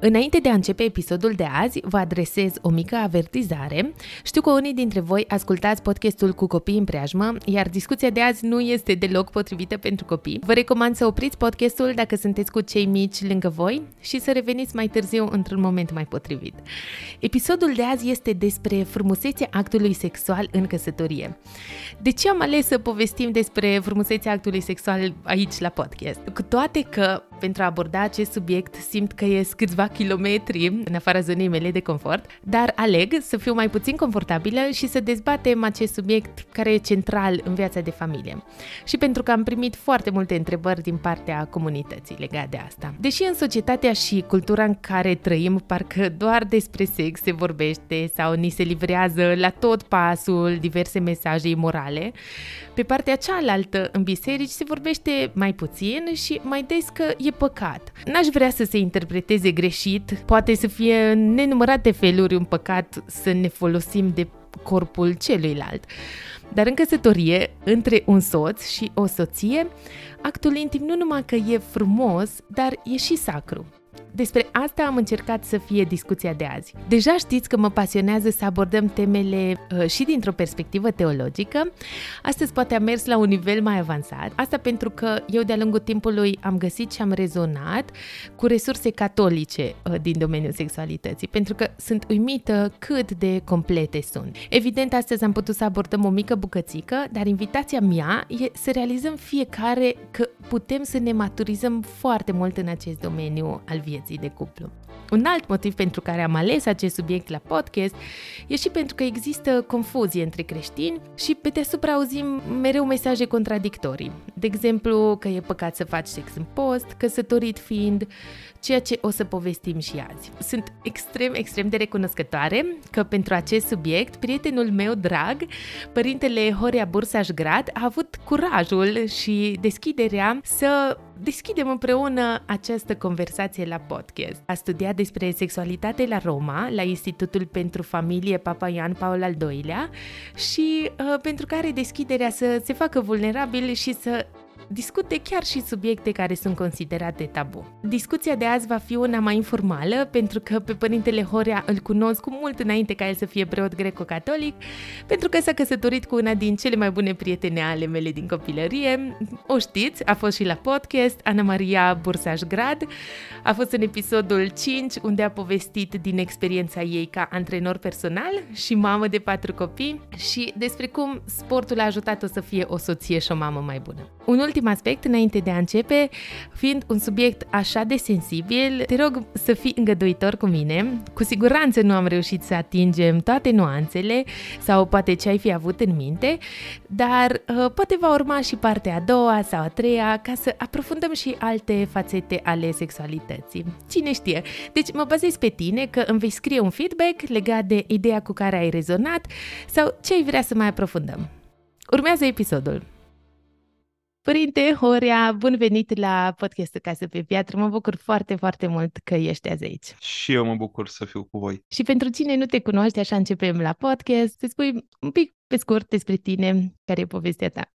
Înainte de a începe episodul de azi, vă adresez o mică avertizare. Știu că unii dintre voi ascultați podcastul cu copii în preajmă, iar discuția de azi nu este deloc potrivită pentru copii. Vă recomand să opriți podcastul dacă sunteți cu cei mici lângă voi și să reveniți mai târziu într-un moment mai potrivit. Episodul de azi este despre frumusețea actului sexual în căsătorie. De ce am ales să povestim despre frumusețea actului sexual aici la podcast? Cu toate că pentru a aborda acest subiect simt că ies câțiva kilometri în afara zonei mele de confort, dar aleg să fiu mai puțin confortabilă și să dezbatem acest subiect care e central în viața de familie. Și pentru că am primit foarte multe întrebări din partea comunității legate de asta. Deși în societatea și cultura în care trăim, parcă doar despre sex se vorbește sau ni se livrează la tot pasul diverse mesaje imorale, pe partea cealaltă, în biserici, se vorbește mai puțin și mai des că e păcat. N-aș vrea să se interpreteze greșit, poate să fie în nenumărate feluri un păcat să ne folosim de corpul celuilalt. Dar în căsătorie, între un soț și o soție, actul intim nu numai că e frumos, dar e și sacru. Despre asta am încercat să fie discuția de azi. Deja știți că mă pasionează să abordăm temele uh, și dintr-o perspectivă teologică. Astăzi poate am mers la un nivel mai avansat. Asta pentru că eu de-a lungul timpului am găsit și am rezonat cu resurse catolice uh, din domeniul sexualității, pentru că sunt uimită cât de complete sunt. Evident, astăzi am putut să abordăm o mică bucățică, dar invitația mea e să realizăm fiecare că putem să ne maturizăm foarte mult în acest domeniu al vieții vieții de cuplu. Un alt motiv pentru care am ales acest subiect la podcast e și pentru că există confuzie între creștini și pe deasupra auzim mereu mesaje contradictorii. De exemplu, că e păcat să faci sex în post, căsătorit fiind, ceea ce o să povestim și azi. Sunt extrem, extrem de recunoscătoare că pentru acest subiect, prietenul meu drag, părintele Horea Bursaș Grad, a avut curajul și deschiderea să deschidem împreună această conversație la podcast. A studiat despre sexualitate la Roma, la Institutul pentru Familie Papa Ioan Paul al II-lea și uh, pentru care deschiderea să se facă vulnerabil și să discute chiar și subiecte care sunt considerate tabu. Discuția de azi va fi una mai informală, pentru că pe părintele Horea îl cunosc cu mult înainte ca el să fie preot greco-catolic, pentru că s-a căsătorit cu una din cele mai bune prietene ale mele din copilărie. O știți, a fost și la podcast, Ana Maria Bursaș Grad, a fost în episodul 5, unde a povestit din experiența ei ca antrenor personal și mamă de patru copii și despre cum sportul a ajutat-o să fie o soție și o mamă mai bună. Un ultim aspect, înainte de a începe, fiind un subiect așa de sensibil, te rog să fii îngăduitor cu mine. Cu siguranță nu am reușit să atingem toate nuanțele sau poate ce ai fi avut în minte, dar uh, poate va urma și partea a doua sau a treia ca să aprofundăm și alte fațete ale sexualității. Cine știe? Deci mă bazez pe tine că îmi vei scrie un feedback legat de ideea cu care ai rezonat sau ce ai vrea să mai aprofundăm. Urmează episodul. Părinte Horea, bun venit la podcastul Casă pe Piatră. Mă bucur foarte, foarte mult că ești azi aici. Și eu mă bucur să fiu cu voi. Și pentru cine nu te cunoaște, așa începem la podcast, să spui un pic pe scurt despre tine, care e povestea ta.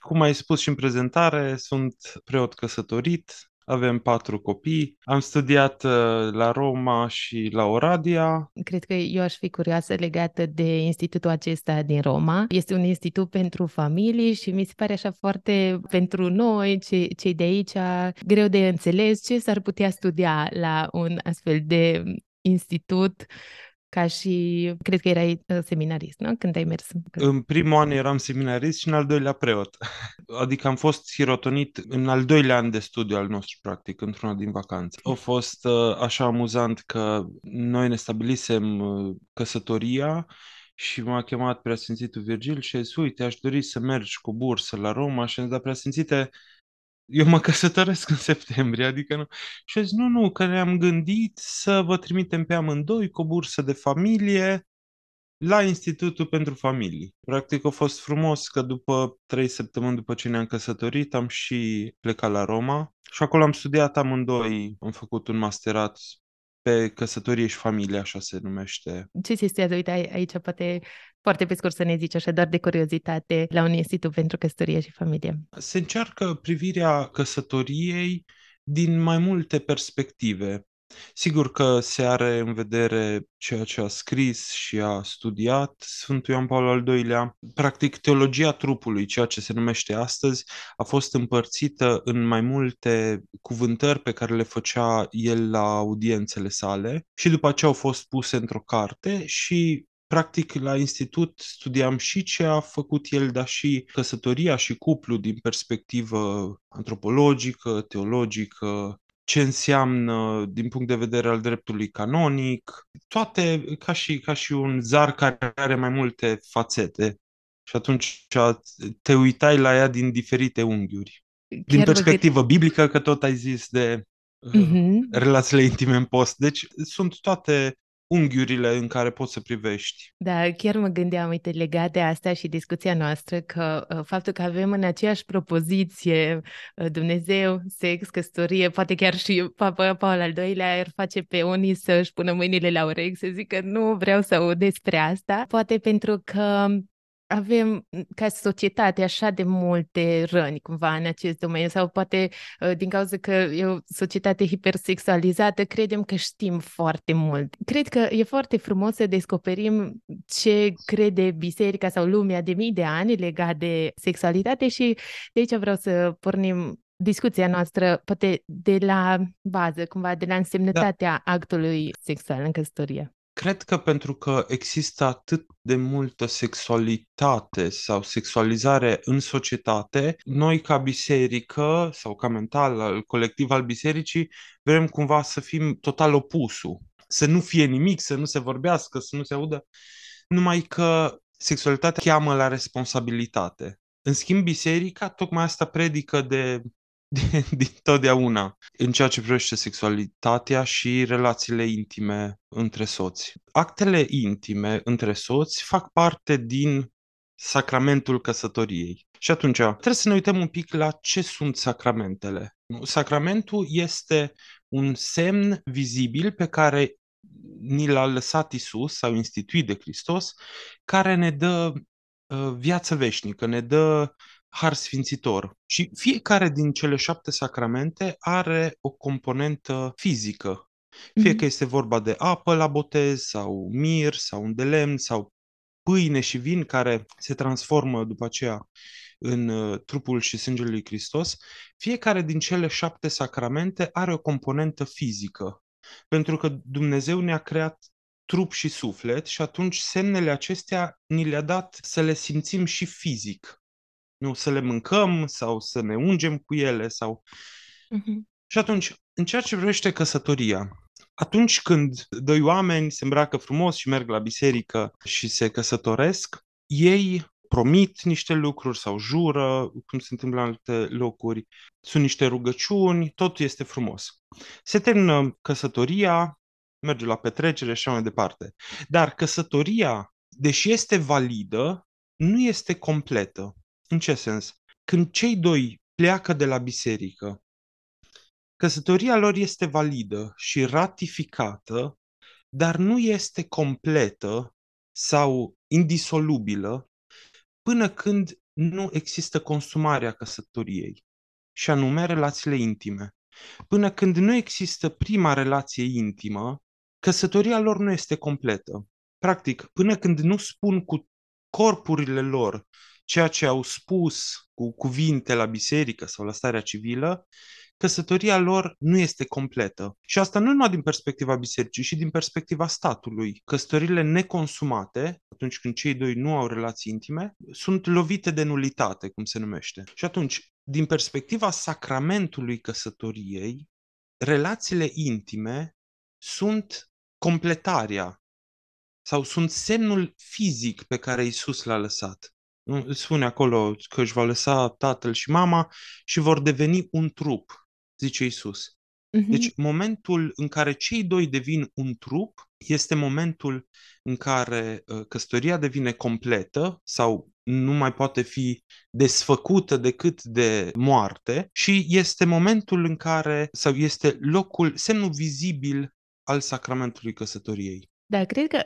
Cum ai spus și în prezentare, sunt preot căsătorit, avem patru copii, am studiat uh, la Roma și la Oradia. Cred că eu aș fi curioasă legată de institutul acesta din Roma. Este un institut pentru familii și mi se pare așa foarte pentru noi, cei, cei de aici, greu de înțeles ce s-ar putea studia la un astfel de institut ca și, cred că erai uh, seminarist, nu? Când ai mers. În primul an eram seminarist și în al doilea preot. Adică am fost sirotonit în al doilea an de studiu al nostru, practic, într-una din vacanțe. A fost uh, așa amuzant că noi ne stabilisem uh, căsătoria și m-a chemat preasfințitul Virgil și a zis, uite, aș dori să mergi cu bursă la Roma și am zis, da, preasfințite, eu mă căsătoresc în septembrie, adică nu. Și zis, nu, nu, că ne-am gândit să vă trimitem pe amândoi cu o bursă de familie la Institutul pentru Familii. Practic a fost frumos că după trei săptămâni după ce ne-am căsătorit am și plecat la Roma și acolo am studiat amândoi, am făcut un masterat pe căsătorie și familie, așa se numește. Ce se studiază? Uite, aici poate foarte pe scurt să ne zici așa, doar de curiozitate, la un institut pentru căsătorie și familie. Se încearcă privirea căsătoriei din mai multe perspective. Sigur că se are în vedere ceea ce a scris și a studiat Sfântul Ioan Paul al II-lea. Practic, teologia trupului, ceea ce se numește astăzi, a fost împărțită în mai multe cuvântări pe care le făcea el la audiențele sale și după aceea au fost puse într-o carte și Practic, la institut studiam și ce a făcut el, dar și căsătoria și cuplu din perspectivă antropologică, teologică, ce înseamnă din punct de vedere al dreptului canonic, toate ca și, ca și un zar care are mai multe fațete. Și atunci te uitai la ea din diferite unghiuri. Chiar din perspectivă biblică, că tot ai zis de uh-huh. relațiile intime în post. Deci sunt toate unghiurile în care poți să privești. Da, chiar mă gândeam, uite, legat de asta și discuția noastră, că uh, faptul că avem în aceeași propoziție uh, Dumnezeu, sex, căsătorie, poate chiar și Papa Paul al doilea ar face pe unii să-și pună mâinile la urechi, să zică nu vreau să aud despre asta, poate pentru că avem ca societate așa de multe răni cumva în acest domeniu sau poate uh, din cauza că e o societate hipersexualizată, credem că știm foarte mult. Cred că e foarte frumos să descoperim ce crede biserica sau lumea de mii de ani legat de sexualitate și de aici vreau să pornim discuția noastră, poate de la bază, cumva de la însemnătatea da. actului sexual în căsătorie. Cred că pentru că există atât de multă sexualitate sau sexualizare în societate, noi ca biserică sau ca mental, al colectiv al bisericii, vrem cumva să fim total opusul. Să nu fie nimic, să nu se vorbească, să nu se audă. Numai că sexualitatea cheamă la responsabilitate. În schimb, biserica tocmai asta predică de din, din totdeauna în ceea ce privește sexualitatea și relațiile intime între soți. Actele intime între soți fac parte din sacramentul căsătoriei. Și atunci trebuie să ne uităm un pic la ce sunt sacramentele. Sacramentul este un semn vizibil pe care ni l-a lăsat Isus sau instituit de Hristos, care ne dă uh, viață veșnică, ne dă har sfințitor. Și fiecare din cele șapte sacramente are o componentă fizică. Fie mm-hmm. că este vorba de apă la botez, sau mir, sau un de lemn, sau pâine și vin care se transformă după aceea în uh, trupul și sângele lui Hristos, fiecare din cele șapte sacramente are o componentă fizică. Pentru că Dumnezeu ne-a creat trup și suflet și atunci semnele acestea ni le-a dat să le simțim și fizic nu să le mâncăm sau să ne ungem cu ele sau... Uh-huh. Și atunci, în ceea ce privește căsătoria, atunci când doi oameni se îmbracă frumos și merg la biserică și se căsătoresc, ei promit niște lucruri sau jură, cum se întâmplă în alte locuri, sunt niște rugăciuni, totul este frumos. Se termină căsătoria, merge la petrecere și așa mai departe. Dar căsătoria, deși este validă, nu este completă. În ce sens? Când cei doi pleacă de la biserică, căsătoria lor este validă și ratificată, dar nu este completă sau indisolubilă până când nu există consumarea căsătoriei, și anume relațiile intime. Până când nu există prima relație intimă, căsătoria lor nu este completă. Practic, până când nu spun cu corpurile lor ceea ce au spus cu cuvinte la biserică sau la starea civilă, căsătoria lor nu este completă. Și asta nu numai din perspectiva bisericii, ci și din perspectiva statului. Căsătorile neconsumate, atunci când cei doi nu au relații intime, sunt lovite de nulitate, cum se numește. Și atunci, din perspectiva sacramentului căsătoriei, relațiile intime sunt completarea sau sunt semnul fizic pe care Isus l-a lăsat. Spune acolo că își va lăsa tatăl și mama și vor deveni un trup, zice Isus. Uh-huh. Deci momentul în care cei doi devin un trup este momentul în care uh, căsătoria devine completă sau nu mai poate fi desfăcută decât de moarte și este momentul în care, sau este locul, semnul vizibil al sacramentului căsătoriei. Da, cred că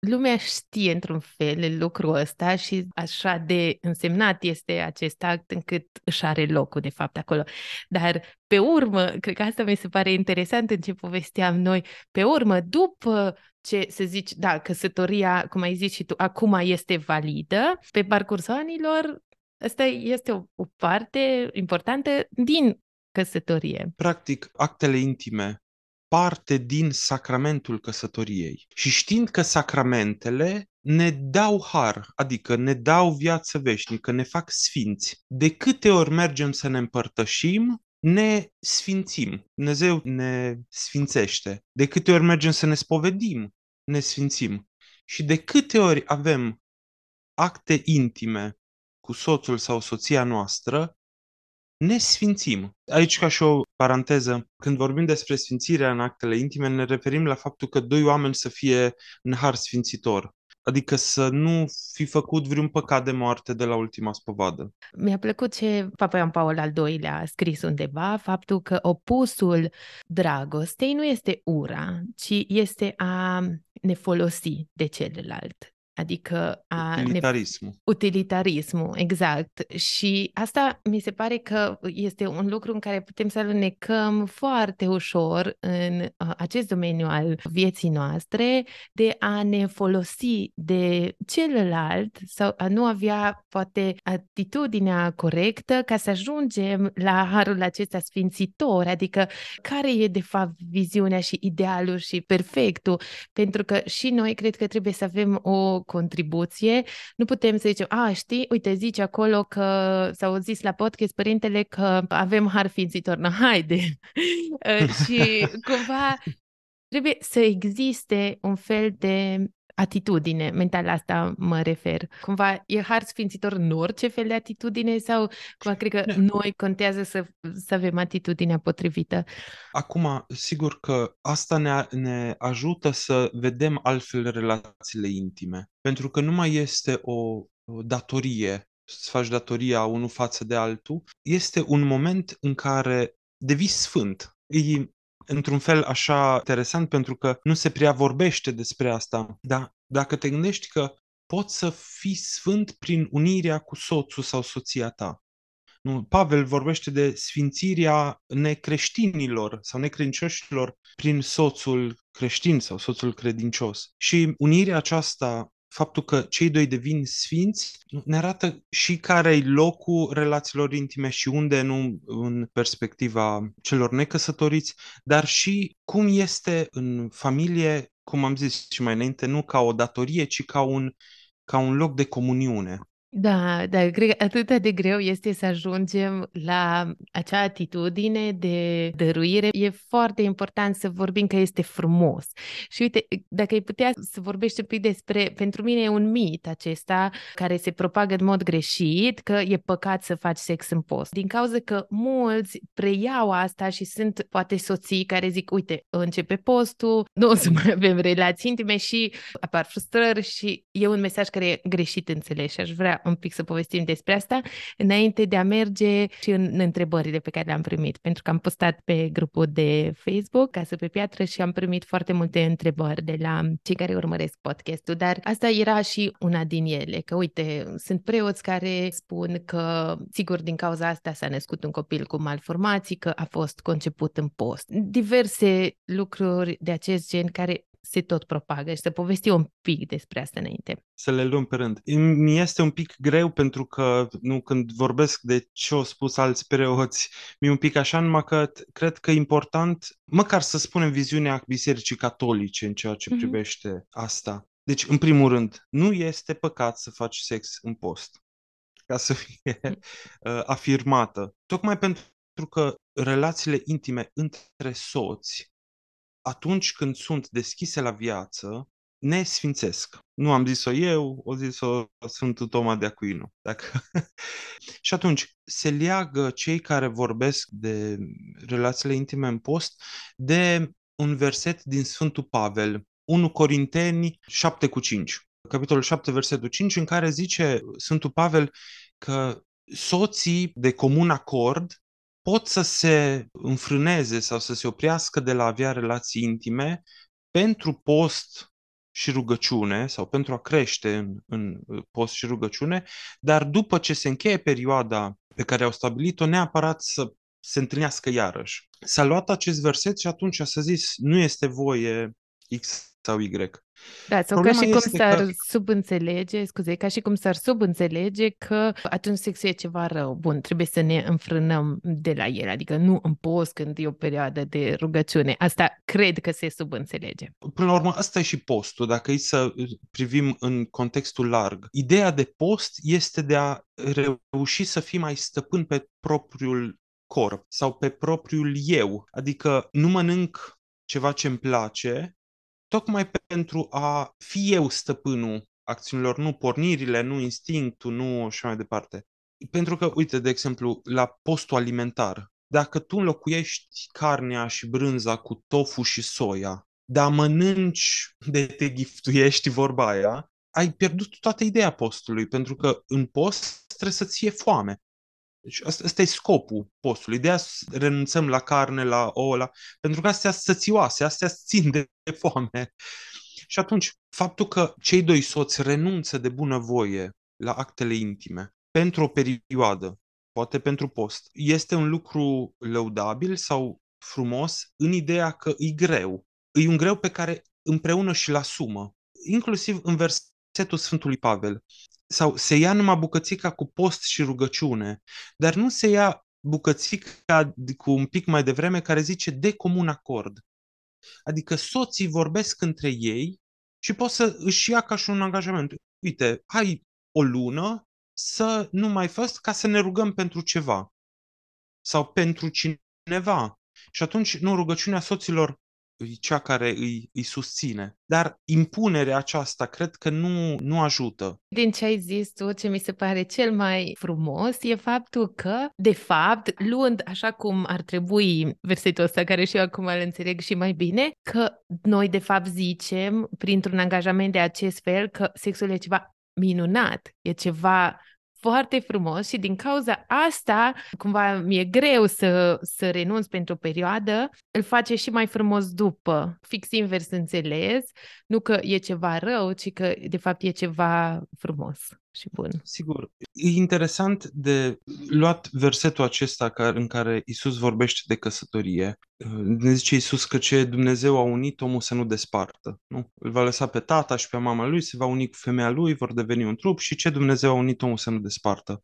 lumea știe într-un fel lucrul ăsta și așa de însemnat este acest act încât își are locul de fapt acolo. Dar pe urmă, cred că asta mi se pare interesant în ce povesteam noi, pe urmă, după ce să zici, da, căsătoria, cum ai zis și tu, acum este validă, pe parcursul anilor, asta este o, o parte importantă din căsătorie. Practic, actele intime parte din sacramentul căsătoriei. Și știind că sacramentele ne dau har, adică ne dau viață veșnică, ne fac sfinți. De câte ori mergem să ne împărtășim, ne sfințim. Dumnezeu ne sfințește. De câte ori mergem să ne spovedim, ne sfințim. Și de câte ori avem acte intime cu soțul sau soția noastră, ne sfințim. Aici, ca și o paranteză, când vorbim despre sfințirea în actele intime, ne referim la faptul că doi oameni să fie în har sfințitor. Adică să nu fi făcut vreun păcat de moarte de la ultima spovadă. Mi-a plăcut ce Papa Ioan Paul al II-lea a scris undeva, faptul că opusul dragostei nu este ura, ci este a ne folosi de celălalt. Adică a utilitarismul. Ne... Utilitarismul, exact. Și asta mi se pare că este un lucru în care putem să alunecăm foarte ușor în acest domeniu al vieții noastre de a ne folosi de celălalt sau a nu avea poate atitudinea corectă ca să ajungem la harul acesta sfințitor, adică care e de fapt viziunea și idealul și perfectul, pentru că și noi cred că trebuie să avem o contribuție. Nu putem să zicem, a, știi, uite, zice acolo că s-au zis la podcast părintele că avem har ființitor. No, haide! Uh, și cumva trebuie să existe un fel de atitudine, mental asta mă refer. Cumva e har sfințitor în orice fel de atitudine sau cumva cred că noi contează să, să avem atitudinea potrivită? Acum, sigur că asta ne, ne ajută să vedem altfel relațiile intime. Pentru că nu mai este o, o datorie să faci datoria unul față de altul, este un moment în care devii sfânt. E într-un fel așa interesant pentru că nu se prea vorbește despre asta, dar dacă te gândești că poți să fii sfânt prin unirea cu soțul sau soția ta. Nu, Pavel vorbește de sfințirea necreștinilor sau necredincioșilor prin soțul creștin sau soțul credincios. Și unirea aceasta faptul că cei doi devin sfinți ne arată și care e locul relațiilor intime și unde nu în perspectiva celor necăsătoriți, dar și cum este în familie, cum am zis și mai înainte, nu ca o datorie, ci ca un, ca un loc de comuniune. Da, dar cred că atât de greu este să ajungem la acea atitudine de dăruire. E foarte important să vorbim că este frumos. Și uite, dacă ai putea să vorbești un pic despre, pentru mine e un mit acesta care se propagă în mod greșit, că e păcat să faci sex în post. Din cauza că mulți preiau asta și sunt poate soții care zic, uite, începe postul, nu o să mai avem relații intime și apar frustrări și e un mesaj care e greșit înțeles și aș vrea un pic să povestim despre asta înainte de a merge și în, în întrebările pe care le-am primit, pentru că am postat pe grupul de Facebook Casă pe Piatră și am primit foarte multe întrebări de la cei care urmăresc podcastul, dar asta era și una din ele, că uite, sunt preoți care spun că sigur din cauza asta s-a născut un copil cu malformații, că a fost conceput în post. Diverse lucruri de acest gen care se tot propagă și să povesti un pic despre asta înainte. Să le luăm pe rând. Mi este un pic greu pentru că nu când vorbesc de ce au spus alți preoți, mi-e un pic așa, numai că cred că e important măcar să spunem viziunea Bisericii Catolice în ceea ce mm-hmm. privește asta. Deci, în primul rând, nu este păcat să faci sex în post, ca să fie uh, afirmată. Tocmai pentru că relațiile intime între soți atunci când sunt deschise la viață, ne sfințesc. Nu am zis-o eu, o zis-o Sfântul Toma de Aquino. Dacă... și atunci, se leagă cei care vorbesc de relațiile intime în post de un verset din Sfântul Pavel, 1 Corinteni 7 cu 5, capitolul 7, versetul 5, în care zice Sfântul Pavel că soții de comun acord pot să se înfrâneze sau să se oprească de la a avea relații intime pentru post și rugăciune sau pentru a crește în, în post și rugăciune, dar după ce se încheie perioada pe care au stabilit-o, neapărat să se întâlnească iarăși. S-a luat acest verset și atunci s-a zis nu este voie X sau Y. Da, sau ca și cum s-ar că... subînțelege, scuze, ca și cum s-ar subînțelege că atunci sexul e ceva rău. Bun, trebuie să ne înfrânăm de la el, adică nu în post când e o perioadă de rugăciune. Asta cred că se subînțelege. Până la urmă, asta e și postul, dacă e să privim în contextul larg. Ideea de post este de a reuși să fii mai stăpân pe propriul corp sau pe propriul eu. Adică nu mănânc ceva ce îmi place, tocmai pentru a fi eu stăpânul acțiunilor, nu pornirile, nu instinctul, nu și mai departe. Pentru că, uite, de exemplu, la postul alimentar, dacă tu înlocuiești carnea și brânza cu tofu și soia, dar mănânci de te giftuiești vorba aia, ai pierdut toată ideea postului, pentru că în post trebuie să-ți fie foame. Deci asta, asta e scopul postului. De să renunțăm la carne, la ouă, la... pentru că astea sunt sățioase, astea țin de, de foame. Și atunci, faptul că cei doi soți renunță de bunăvoie la actele intime pentru o perioadă, poate pentru post, este un lucru lăudabil sau frumos în ideea că e greu. E un greu pe care împreună și-l asumă. Inclusiv în versetul Sfântului Pavel sau se ia numai bucățica cu post și rugăciune, dar nu se ia bucățica cu un pic mai devreme care zice de comun acord. Adică soții vorbesc între ei și pot să își ia ca și un angajament. Uite, ai o lună să nu mai faci ca să ne rugăm pentru ceva sau pentru cineva. Și atunci, nu, rugăciunea soților e cea care îi, îi susține. Dar impunerea aceasta cred că nu, nu ajută. Din ce ai zis tu, ce mi se pare cel mai frumos e faptul că, de fapt, luând așa cum ar trebui versetul ăsta, care și eu acum îl înțeleg și mai bine, că noi de fapt zicem, printr-un angajament de acest fel, că sexul e ceva minunat, e ceva foarte frumos și din cauza asta, cumva mi-e greu să, să renunț pentru o perioadă, îl face și mai frumos după. Fix invers înțeles, nu că e ceva rău, ci că de fapt e ceva frumos și bun. Sigur. E interesant de luat versetul acesta în care Isus vorbește de căsătorie. Ne zice Isus că ce Dumnezeu a unit, omul să nu despartă. Nu? Îl va lăsa pe tata și pe mama lui, se va uni cu femeia lui, vor deveni un trup și ce Dumnezeu a unit, omul să nu despartă.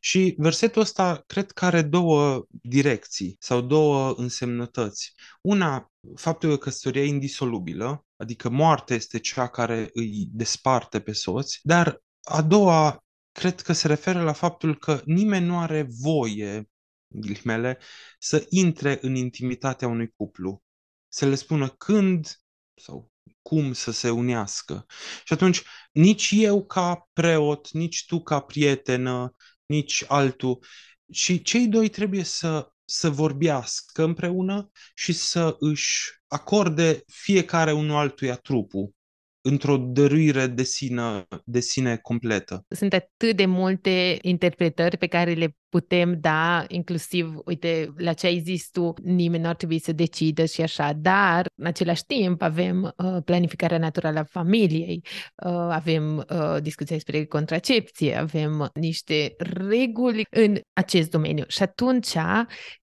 Și versetul ăsta cred că are două direcții sau două însemnătăți. Una, faptul că căsătoria e indisolubilă, adică moartea este cea care îi desparte pe soți, dar a doua, cred că se referă la faptul că nimeni nu are voie, ghilimele, să intre în intimitatea unui cuplu. Să le spună când sau cum să se unească. Și atunci, nici eu ca preot, nici tu ca prietenă, nici altul, și cei doi trebuie să, să vorbească împreună și să își acorde fiecare unul altuia trupul într-o dăruire de sine, de sine completă. Sunt atât de multe interpretări pe care le putem da, inclusiv, uite, la ce ai zis tu, nimeni nu ar trebui să decidă și așa, dar în același timp avem uh, planificarea naturală a familiei, uh, avem uh, discuția despre contracepție, avem niște reguli în acest domeniu și atunci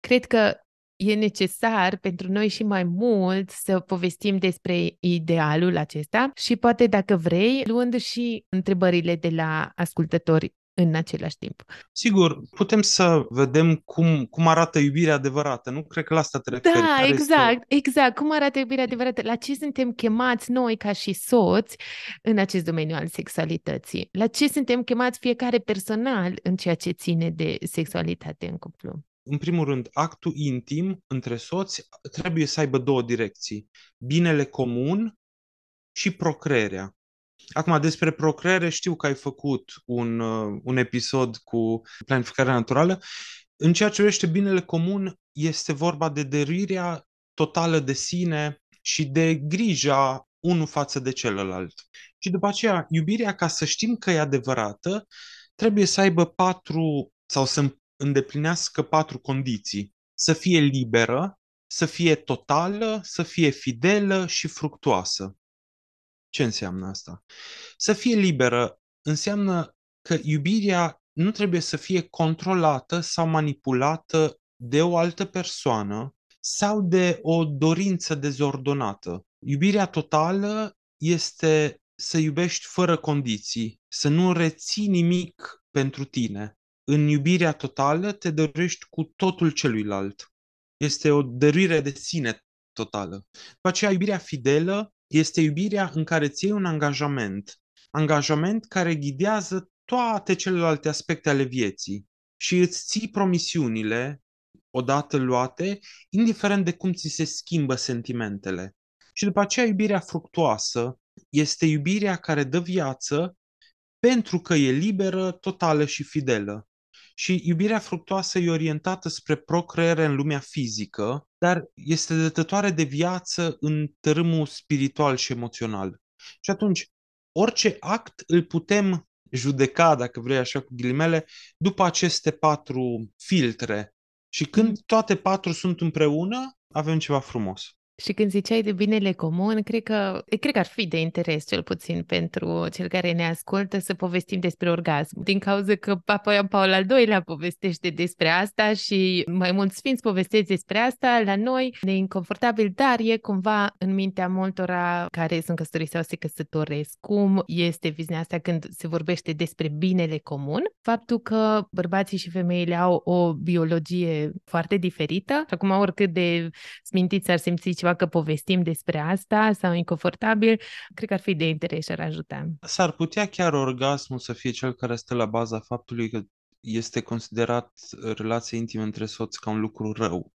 cred că e necesar pentru noi și mai mult să povestim despre idealul acesta și poate dacă vrei, luând și întrebările de la ascultători în același timp. Sigur, putem să vedem cum, cum arată iubirea adevărată. Nu cred că la asta te referi. Da, Care exact, este... exact. Cum arată iubirea adevărată? La ce suntem chemați noi ca și soți în acest domeniu al sexualității? La ce suntem chemați fiecare personal în ceea ce ține de sexualitate în cuplu? În primul rând, actul intim între soți trebuie să aibă două direcții. Binele comun și procreerea. Acum, despre procreere știu că ai făcut un, uh, un episod cu planificarea naturală. În ceea ce privește binele comun, este vorba de dăruirea totală de sine și de grija unul față de celălalt. Și după aceea, iubirea, ca să știm că e adevărată, trebuie să aibă patru sau să îndeplinească patru condiții. Să fie liberă, să fie totală, să fie fidelă și fructuoasă. Ce înseamnă asta? Să fie liberă înseamnă că iubirea nu trebuie să fie controlată sau manipulată de o altă persoană sau de o dorință dezordonată. Iubirea totală este să iubești fără condiții, să nu reții nimic pentru tine. În iubirea totală te dorești cu totul celuilalt. Este o dăruire de sine totală. După aceea, iubirea fidelă este iubirea în care ți un angajament. Angajament care ghidează toate celelalte aspecte ale vieții și îți ții promisiunile odată luate, indiferent de cum ți se schimbă sentimentele. Și după aceea iubirea fructuoasă este iubirea care dă viață pentru că e liberă, totală și fidelă. Și iubirea fructoasă e orientată spre procreere în lumea fizică, dar este dătătoare de viață în tărâmul spiritual și emoțional. Și atunci, orice act îl putem judeca, dacă vrei așa cu ghilimele, după aceste patru filtre. Și când mm. toate patru sunt împreună, avem ceva frumos. Și când ziceai de binele comun, cred că, cred că ar fi de interes, cel puțin pentru cel care ne ascultă, să povestim despre orgasm. Din cauza că Papa Ioan Paul al II-lea povestește despre asta și mai mulți sfinți povestesc despre asta, la noi ne inconfortabil, dar e cumva în mintea multora care sunt căsătoriți sau se căsătoresc. Cum este viziunea asta când se vorbește despre binele comun? Faptul că bărbații și femeile au o biologie foarte diferită și acum oricât de smintiți ar simți ceva că povestim despre asta sau inconfortabil, cred că ar fi de interes și ar ajuta. S-ar putea chiar orgasmul să fie cel care stă la baza faptului că este considerat relația intimă între soți ca un lucru rău.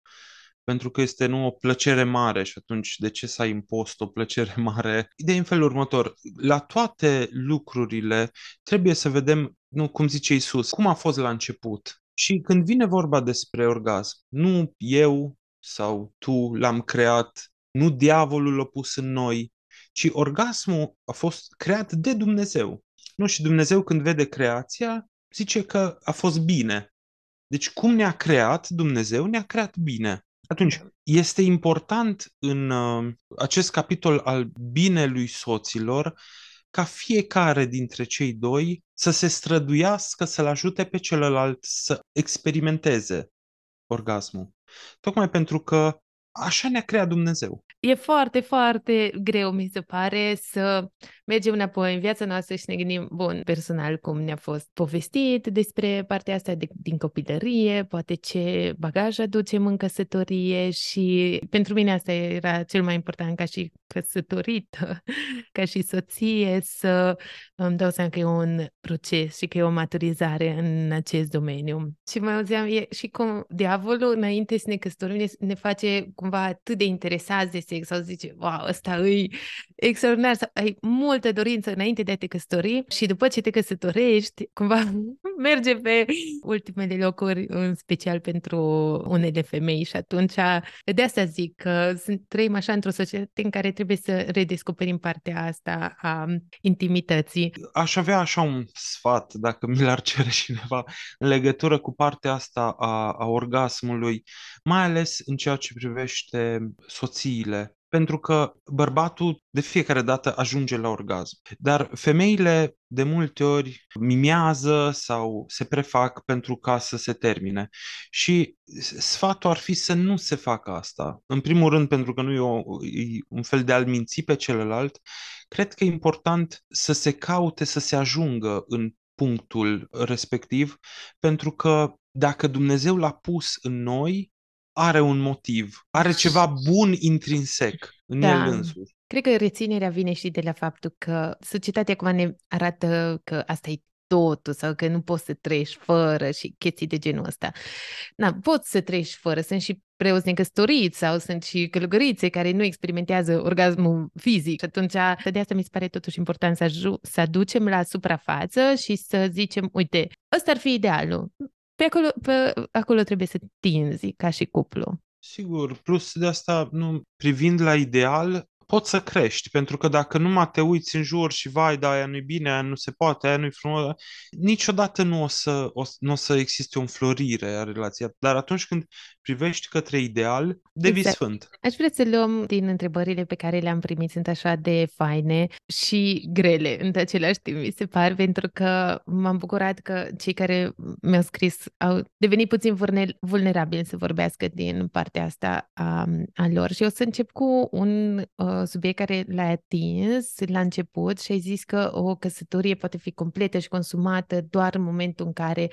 Pentru că este nu o plăcere mare și atunci de ce să ai impost o plăcere mare? Ideea în felul următor. La toate lucrurile trebuie să vedem, nu cum zice Isus, cum a fost la început. Și când vine vorba despre orgasm, nu eu, sau tu l-am creat, nu diavolul l-a pus în noi, ci orgasmul a fost creat de Dumnezeu. Nu, și Dumnezeu când vede creația, zice că a fost bine. Deci cum ne-a creat Dumnezeu, ne-a creat bine. Atunci, este important în uh, acest capitol al binelui soților ca fiecare dintre cei doi să se străduiască să-l ajute pe celălalt să experimenteze orgasmul. Tocmai pentru că așa ne-a creat Dumnezeu. E foarte, foarte greu, mi se pare, să mergem înapoi în viața noastră și ne gândim, bun, personal, cum ne-a fost povestit despre partea asta de, din copilărie, poate ce bagaj aducem în căsătorie și pentru mine asta era cel mai important ca și căsătorită, ca și soție, să îmi dau seama că e un proces și că e o maturizare în acest domeniu. Și mai auzeam, e și cum diavolul, înainte să ne căsătorim, ne, ne face cumva atât de interesați de sex sau zice, wow, ăsta e extraordinar, sau ai multă dorință înainte de a te căsători și după ce te căsătorești, cumva merge pe ultimele locuri, în special pentru unele femei și atunci de asta zic că sunt, trăim așa într-o societate în care trebuie să redescoperim partea asta a intimității. Aș avea așa un sfat, dacă mi l-ar cere cineva, în legătură cu partea asta a, a orgasmului, mai ales în ceea ce privește soțiile pentru că bărbatul de fiecare dată ajunge la orgasm. Dar femeile de multe ori mimează sau se prefac pentru ca să se termine. Și sfatul ar fi să nu se facă asta. În primul rând pentru că nu e, o, e un fel de a minți pe celălalt. Cred că e important să se caute să se ajungă în punctul respectiv, pentru că dacă Dumnezeu l-a pus în noi, are un motiv, are ceva bun intrinsec în da. el însuși. Cred că reținerea vine și de la faptul că societatea acum ne arată că asta e totul sau că nu poți să trăiești fără și chestii de genul ăsta. Na, poți să trăiești fără, sunt și preoți necăsătoriți sau sunt și călugărițe care nu experimentează orgasmul fizic. Și atunci, de asta mi se pare totuși important să, aju- să aducem la suprafață și să zicem, uite, ăsta ar fi idealul. Pe acolo, pe acolo trebuie să tinzi ca și cuplu. Sigur, plus de asta, nu, privind la ideal, poți să crești, pentru că dacă numai te uiți în jur și vai, da, aia nu-i bine, aia nu se poate, aia nu-i frumos, niciodată nu o să, o, nu o să existe o înflorire a relației. Dar atunci când privești către ideal, devii exact. sfânt. Aș vrea să luăm din întrebările pe care le-am primit, sunt așa de faine și grele în același timp, mi se par, pentru că m-am bucurat că cei care mi-au scris au devenit puțin vulnerabili să vorbească din partea asta a, a lor. Și o să încep cu un uh, subiect care l-ai atins la început și ai zis că o căsătorie poate fi completă și consumată doar în momentul în care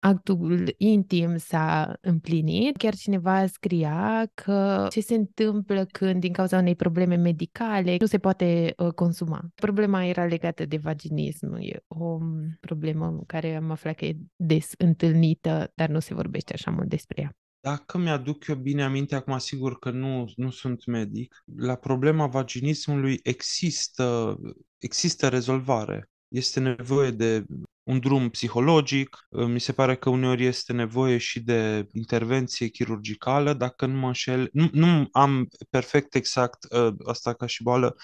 actul intim s-a împlinit. Chiar cineva scria că ce se întâmplă când din cauza unei probleme medicale nu se poate uh, consuma. Problema era legată de vaginism. E o problemă care am aflat că e des întâlnită, dar nu se vorbește așa mult despre ea. Dacă mi-aduc eu bine aminte, acum sigur că nu, nu sunt medic, la problema vaginismului există, există rezolvare. Este nevoie de un drum psihologic, mi se pare că uneori este nevoie și de intervenție chirurgicală, dacă nu mă înșel. Nu, nu am perfect exact uh, asta ca și boală,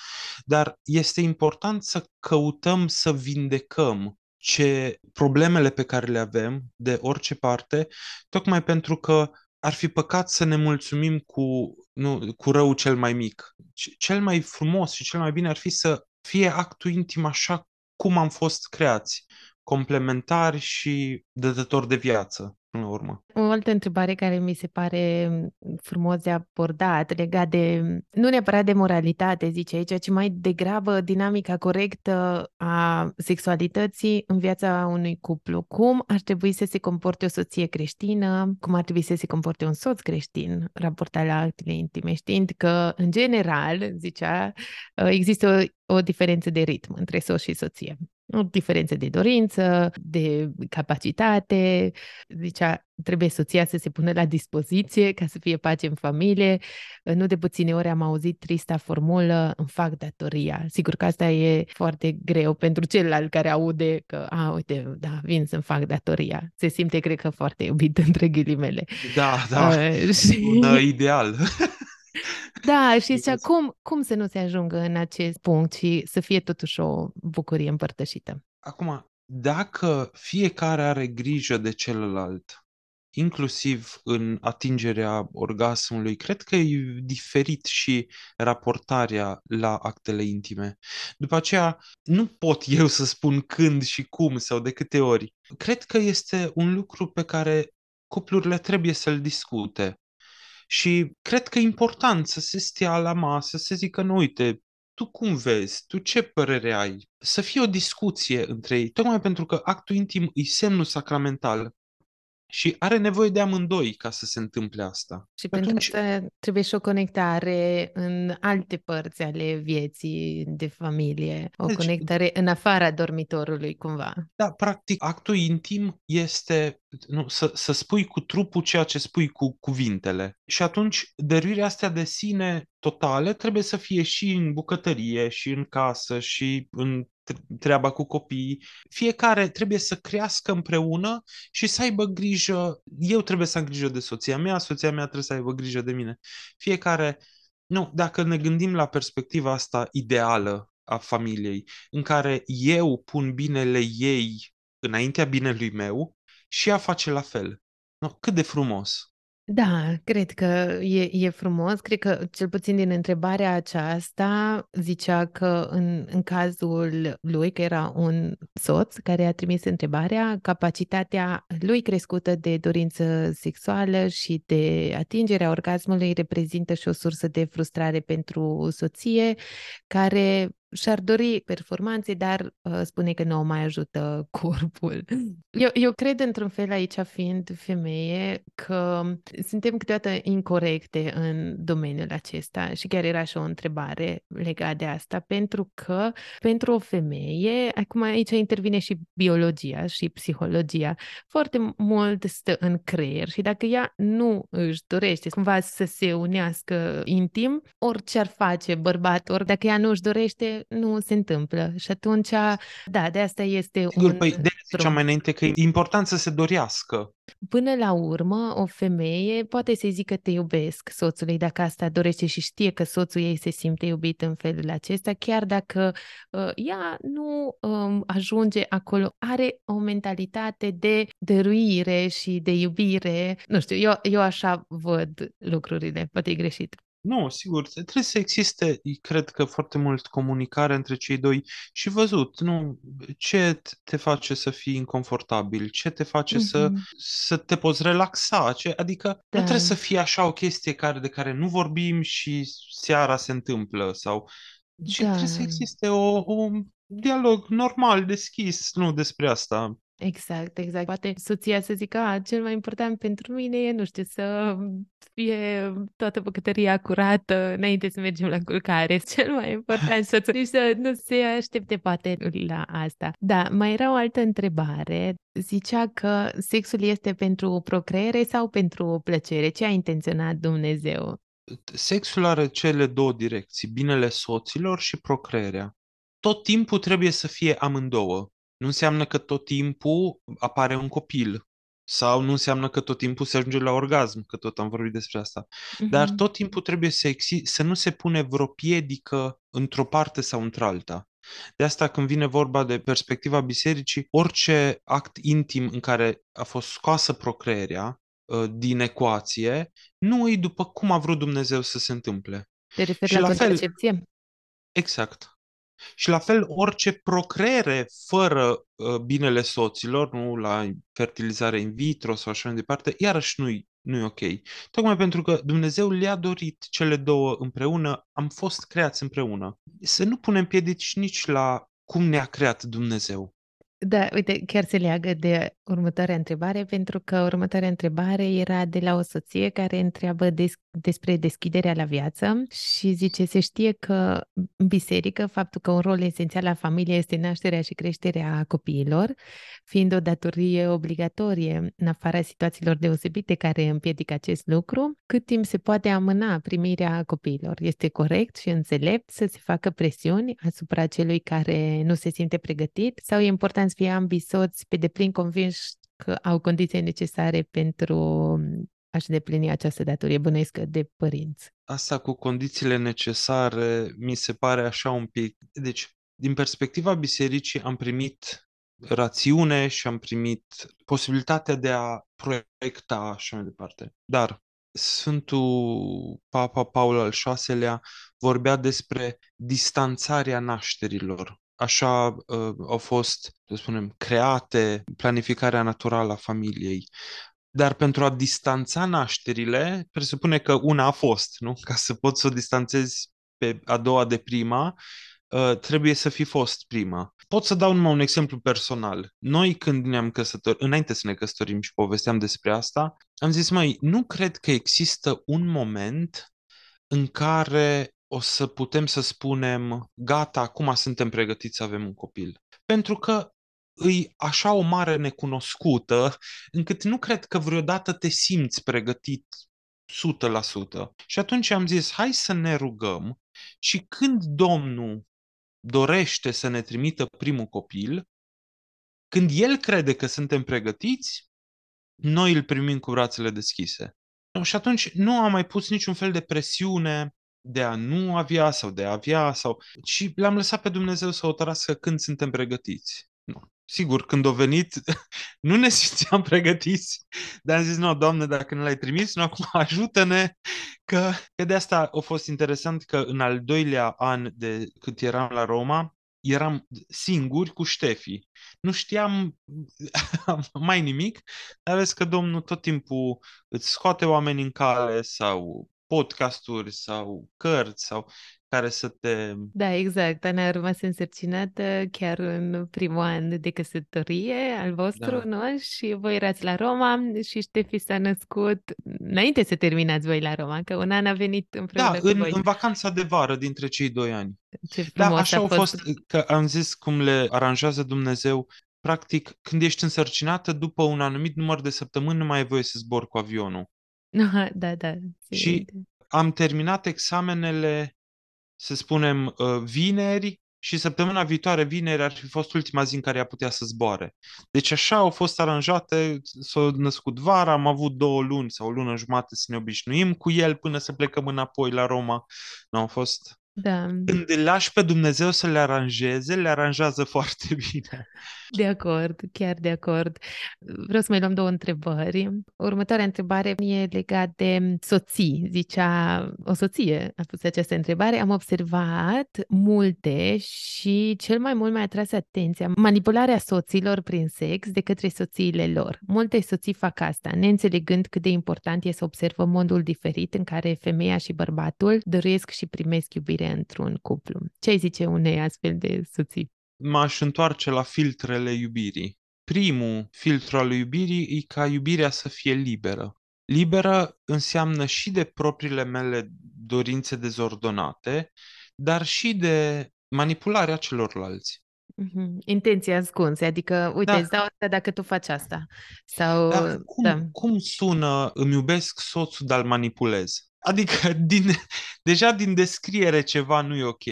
dar este important să căutăm să vindecăm ce problemele pe care le avem de orice parte, tocmai pentru că ar fi păcat să ne mulțumim cu, nu, cu rău cel mai mic. Cel mai frumos și cel mai bine ar fi să fie actul intim așa cum am fost creați, complementari și dădători de viață până la urmă. O altă întrebare care mi se pare frumos de abordat, legat de, nu neapărat de moralitate, zice aici, ci mai degrabă dinamica corectă a sexualității în viața unui cuplu. Cum ar trebui să se comporte o soție creștină, cum ar trebui să se comporte un soț creștin, raportat la actele intime, știind că, în general, zicea, există o, o diferență de ritm între soț și soție diferențe de dorință, de capacitate. Zicea, trebuie soția să se pună la dispoziție ca să fie pace în familie. Nu de puține ori am auzit trista formulă, îmi fac datoria. Sigur că asta e foarte greu pentru celălalt care aude că, a, uite, da, vin să-mi fac datoria. Se simte, cred că, foarte iubit între ghilimele. Da, da, uh, și... un uh, ideal. Da, și zicea, cum, cum să nu se ajungă în acest punct și să fie totuși o bucurie împărtășită? Acum, dacă fiecare are grijă de celălalt, inclusiv în atingerea orgasmului, cred că e diferit și raportarea la actele intime. După aceea, nu pot eu să spun când și cum sau de câte ori. Cred că este un lucru pe care cuplurile trebuie să-l discute. Și cred că e important să se stea la masă, să zică, nu, uite, tu cum vezi, tu ce părere ai? Să fie o discuție între ei, tocmai pentru că actul intim e semnul sacramental și are nevoie de amândoi ca să se întâmple asta. Și Atunci... pentru asta trebuie și o conectare în alte părți ale vieții de familie, o deci, conectare în afara dormitorului cumva. Da, practic, actul intim este nu, să, să spui cu trupul ceea ce spui cu cuvintele. Și atunci, dăruirea astea de sine totale trebuie să fie și în bucătărie, și în casă, și în treaba cu copiii. Fiecare trebuie să crească împreună și să aibă grijă. Eu trebuie să am grijă de soția mea, soția mea trebuie să aibă grijă de mine. Fiecare. Nu, dacă ne gândim la perspectiva asta ideală a familiei, în care eu pun binele ei înaintea binelui meu și ea face la fel. No, cât de frumos! Da, cred că e, e frumos. Cred că, cel puțin din întrebarea aceasta, zicea că în, în cazul lui, că era un soț care a trimis întrebarea, capacitatea lui crescută de dorință sexuală și de atingerea orgasmului reprezintă și o sursă de frustrare pentru soție, care și-ar dori performanțe, dar uh, spune că nu o mai ajută corpul. Eu, eu cred într-un fel aici, fiind femeie, că suntem câteodată incorrecte în domeniul acesta și chiar era și o întrebare legată de asta, pentru că pentru o femeie, acum aici intervine și biologia și psihologia, foarte mult stă în creier și dacă ea nu își dorește cumva să se unească intim, orice ar face bărbat, ori dacă ea nu își dorește, nu se întâmplă. Și atunci, da, de asta este Sigur, un... păi de ziceam mai înainte că e important să se dorească. Până la urmă, o femeie poate să-i zică te iubesc soțului dacă asta dorește și știe că soțul ei se simte iubit în felul acesta, chiar dacă uh, ea nu um, ajunge acolo, are o mentalitate de dăruire și de iubire. Nu știu, eu, eu așa văd lucrurile, poate e greșit. Nu, sigur, trebuie să existe, cred că foarte mult comunicare între cei doi și văzut, nu, ce te face să fii inconfortabil, ce te face mm-hmm. să, Mhm. să te poți relaxa, ce, adică nu Da. trebuie să fie așa o chestie care, de care nu vorbim și seara se întâmplă sau, ci Da. trebuie să existe o, un dialog normal, deschis, nu despre asta. Exact, exact. Poate soția să zică, a, cel mai important pentru mine e, nu știu, să fie toată bucătăria curată înainte să mergem la culcare. Cel mai important soțul. Deci să nu se aștepte poate la asta. Da, mai era o altă întrebare. Zicea că sexul este pentru procreere sau pentru plăcere? Ce a intenționat Dumnezeu? Sexul are cele două direcții, binele soților și procreerea. Tot timpul trebuie să fie amândouă. Nu înseamnă că tot timpul apare un copil sau nu înseamnă că tot timpul se ajunge la orgasm, că tot am vorbit despre asta. Dar Mhm. tot timpul trebuie să, exi- să nu se pune vreo piedică într-o parte sau într-alta. De asta când vine vorba de perspectiva bisericii, orice act intim în care a fost scoasă procreerea uh, din ecuație, nu e după cum a vrut Dumnezeu să se întâmple. Te referi Și la la fel- contracepție? Exact. Și la fel, orice procreere fără uh, binele soților, nu la fertilizare in vitro sau așa mai departe, iarăși nu-i, nu-i ok. Tocmai pentru că Dumnezeu le-a dorit cele două împreună, am fost creați împreună. Să nu punem piedici nici la cum ne-a creat Dumnezeu. Da, uite, chiar se leagă de următoarea întrebare, pentru că următoarea întrebare era de la o soție care întreabă des- despre deschiderea la viață și zice, se știe că în biserică faptul că un rol esențial al familiei este nașterea și creșterea copiilor, fiind o datorie obligatorie în afara situațiilor deosebite care împiedică acest lucru, cât timp se poate amâna primirea copiilor. Este corect și înțelept să se facă presiuni asupra celui care nu se simte pregătit sau e important să fie ambii soți pe deplin convinși că au condiții necesare pentru a-și deplini această datorie bănuiesc de părinți. Asta cu condițiile necesare mi se pare așa un pic. Deci, din perspectiva bisericii, am primit rațiune și am primit posibilitatea de a proiecta așa mai departe. Dar Sfântul Papa Paul al VI-lea vorbea despre distanțarea nașterilor. Așa uh, au fost, să spunem, create planificarea naturală a familiei. Dar pentru a distanța nașterile, presupune că una a fost, nu? Ca să poți să o distanțezi pe a doua de prima, uh, trebuie să fi fost prima. Pot să dau numai un exemplu personal. Noi când ne-am căsătorit, înainte să ne căsătorim și povesteam despre asta, am zis, mai nu cred că există un moment în care o să putem să spunem, gata, acum suntem pregătiți să avem un copil. Pentru că îi așa o mare necunoscută, încât nu cred că vreodată te simți pregătit 100%. Și atunci am zis, hai să ne rugăm și când Domnul dorește să ne trimită primul copil, când El crede că suntem pregătiți, noi îl primim cu brațele deschise. Și atunci nu am mai pus niciun fel de presiune de a nu avea sau de a avea, sau... și l-am lăsat pe Dumnezeu să hotărască când suntem pregătiți. Nu. Sigur, când a venit, nu ne simțeam pregătiți, dar am zis, nu, Doamne, dacă ne l-ai trimis, nu, acum ajută-ne, că, că de asta a fost interesant că în al doilea an de cât eram la Roma, eram singuri cu Ștefi. Nu știam mai nimic, dar vezi că Domnul tot timpul îți scoate oameni în cale sau podcasturi sau cărți sau care să te... Da, exact. Ana a rămas însărcinată chiar în primul an de căsătorie al vostru, da. nu? Și voi erați la Roma și Ștefi s-a născut înainte să terminați voi la Roma, că un an a venit împreună da, cu în, voi. în vacanța de vară dintre cei doi ani. Ce Da, frumos așa a au fost. fost, că am zis cum le aranjează Dumnezeu. Practic, când ești însărcinată, după un anumit număr de săptămâni, nu mai ai voie să zbori cu avionul. Da, da, da. țin Și minte. am terminat examenele, să spunem, uh, vineri și săptămâna viitoare, vineri, ar fi fost ultima zi în care ea putea să zboare. Deci așa au fost aranjate, s-a născut vara, am avut două luni sau o lună jumate să ne obișnuim cu el până să plecăm înapoi la Roma. Nu, au fost... Da, Când îl lași pe Dumnezeu să le aranjeze, le aranjează foarte bine. de acord, chiar de acord. Vreau să mai luăm două întrebări. Următoarea întrebare e legată de soții. Zicea, o soție a pus această întrebare. Am observat multe și cel mai mult mi-a atras atenția manipularea soților prin sex de către soțiile lor. Multe soții fac asta, neînțelegând cât de important e să observă modul diferit în care femeia și bărbatul dăruiesc și primesc iubire într-un cuplu. Ce ai zice unei astfel de soții? M-aș întoarce la filtrele iubirii. Primul filtru al iubirii e ca iubirea să fie liberă. Liberă înseamnă și de propriile mele dorințe dezordonate, dar și de manipularea celorlalți. Mhm. Intenții ascunse, adică, uite, Da. îți dau asta dacă tu faci asta. Sau, Dar cum, da, cum sună îmi iubesc soțul, dar îl manipulez? Adică din, deja din descriere ceva nu e ok.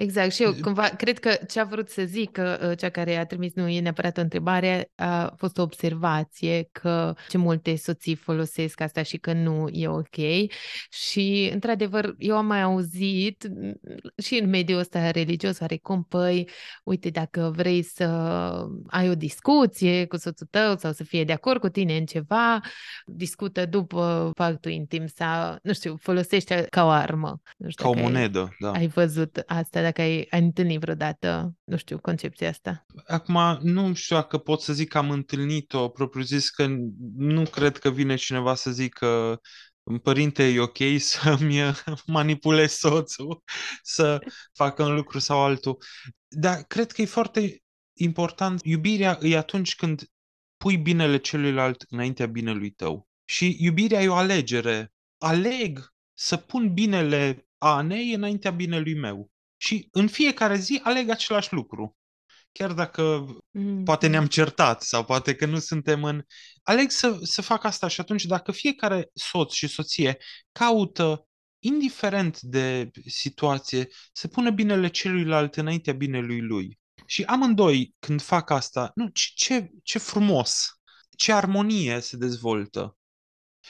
Exact. Și eu cumva, cred că ce a vrut să zic, uh, cea care a trimis nu e neapărat o întrebare, a fost o observație că ce multe soții folosesc asta și că nu e ok. Și, într-adevăr, eu am mai auzit m, și în mediul ăsta religios, oarecum, păi, uite, dacă vrei să ai o discuție cu soțul tău sau să fie de acord cu tine în ceva, discută după pactul intim sau, nu știu, folosește ca o armă. Nu știu Ca o dacă ai- monedă, da. ai văzut asta, dacă ai, ai întâlnit vreodată, nu știu, concepția asta. Acum, nu știu dacă pot să zic că am întâlnit-o propriu zis, că nu cred că vine cineva să zică părinte, e ok să-mi manipulez soțul, să facă un lucru sau altul. Dar cred că e foarte important. Iubirea e atunci când pui binele celuilalt înaintea binelui tău. Și iubirea e o alegere. Aleg să pun binele Anei înaintea binelui meu. Și în fiecare zi aleg același lucru. Chiar dacă Mm. poate ne-am certat sau poate că nu suntem în... Aleg să, să fac asta și atunci dacă fiecare soț și soție caută, indiferent de situație, să pună binele celuilalt înaintea binelui lui. Și amândoi, când fac asta, nu, ce, ce, ce frumos, ce armonie se dezvoltă.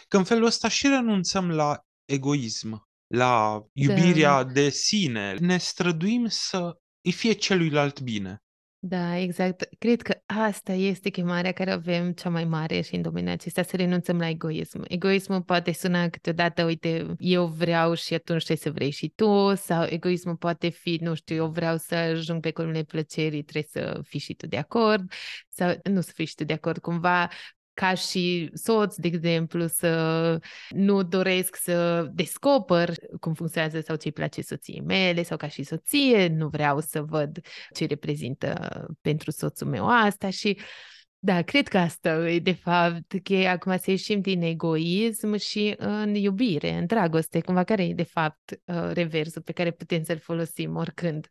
Că în felul ăsta și renunțăm la egoism, la iubirea de sine. Ne străduim să îi fie celuilalt bine. Da, exact. Cred că asta este chemarea care o avem cea mai mare și în domeniul acesta, să renunțăm la egoism. Egoismul poate suna câteodată, uite, eu vreau și atunci trebuie să vrei și tu, sau egoismul poate fi, nu știu, eu vreau să ajung pe colmele plăcerii, trebuie să fii și tu de acord, sau nu să fii și tu de acord, cumva ca și soț, de exemplu, să nu doresc să descoper cum funcționează sau ce-i place soției mele, sau ca și soție, nu vreau să văd ce reprezintă pentru soțul meu asta și da, cred că asta e de fapt că e acum să ieșim din egoism și în iubire, în dragoste, cumva care e de fapt uh, reversul pe care putem să-l folosim oricând.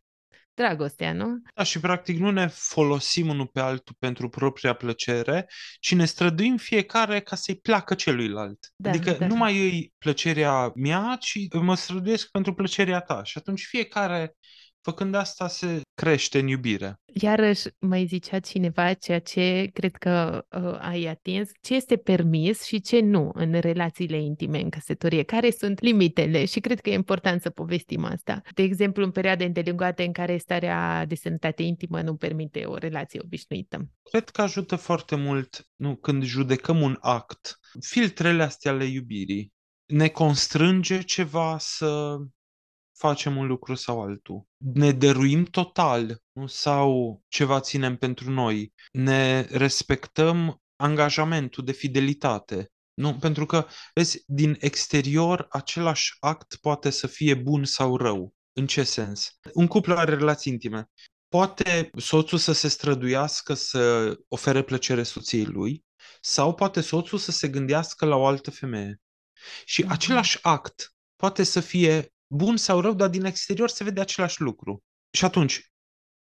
Dragostea, nu? Da, și practic nu ne folosim unul pe altul pentru propria plăcere, ci ne străduim fiecare ca să-i placă celuilalt. Da, adică da. nu mai e plăcerea mea, ci mă străduiesc pentru plăcerea ta. Și atunci fiecare, făcând asta, se crește în iubire. Iarăși mai zicea cineva ceea ce cred că uh, ai atins, ce este permis și ce nu în relațiile intime, în căsătorie, care sunt limitele și cred că e important să povestim asta. De exemplu, în perioade îndelungate în care starea de sănătate intimă nu permite o relație obișnuită. Cred că ajută foarte mult nu, când judecăm un act. Filtrele astea ale iubirii. Ne constrânge ceva să facem un lucru sau altul. Ne dăruim total nu? sau ceva ținem pentru noi. Ne respectăm angajamentul de fidelitate. Nu? Pentru că, vezi, din exterior, același act poate să fie bun sau rău. În ce sens? Un cuplu are relații intime. Poate soțul să se străduiască să ofere plăcere soției lui sau poate soțul să se gândească la o altă femeie. Și mm-hmm. același act poate să fie bun sau rău, dar din exterior se vede același lucru. Și atunci,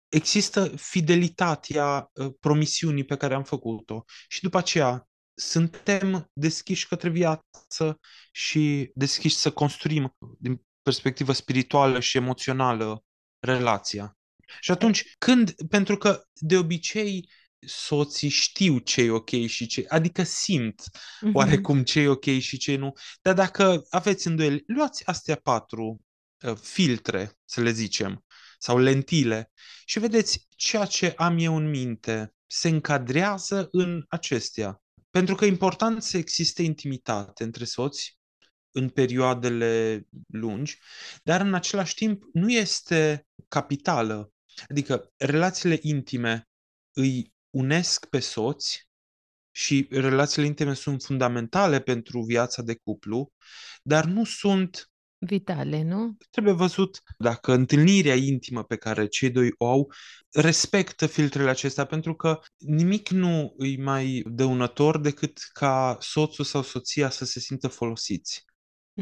există fidelitatea uh, promisiunii pe care am făcut-o și după aceea suntem deschiși către viață și deschiși să construim din perspectivă spirituală și emoțională relația. Și atunci, când, pentru că de obicei soții știu ce e ok și ce, adică simt mm-hmm. oarecum ce e ok și ce nu, dar dacă aveți îndoieli, luați astea patru uh, filtre, să le zicem, sau lentile și vedeți ceea ce am eu în minte se încadrează în acestea. Pentru că e important să existe intimitate între soți în perioadele lungi, dar în același timp nu este capitală. Adică relațiile intime îi unesc pe soți și relațiile intime sunt fundamentale pentru viața de cuplu, dar nu sunt vitale, nu? Trebuie văzut dacă întâlnirea intimă pe care cei doi o au respectă filtrele acestea, pentru că nimic nu îi mai dăunător decât ca soțul sau soția să se simtă folosiți.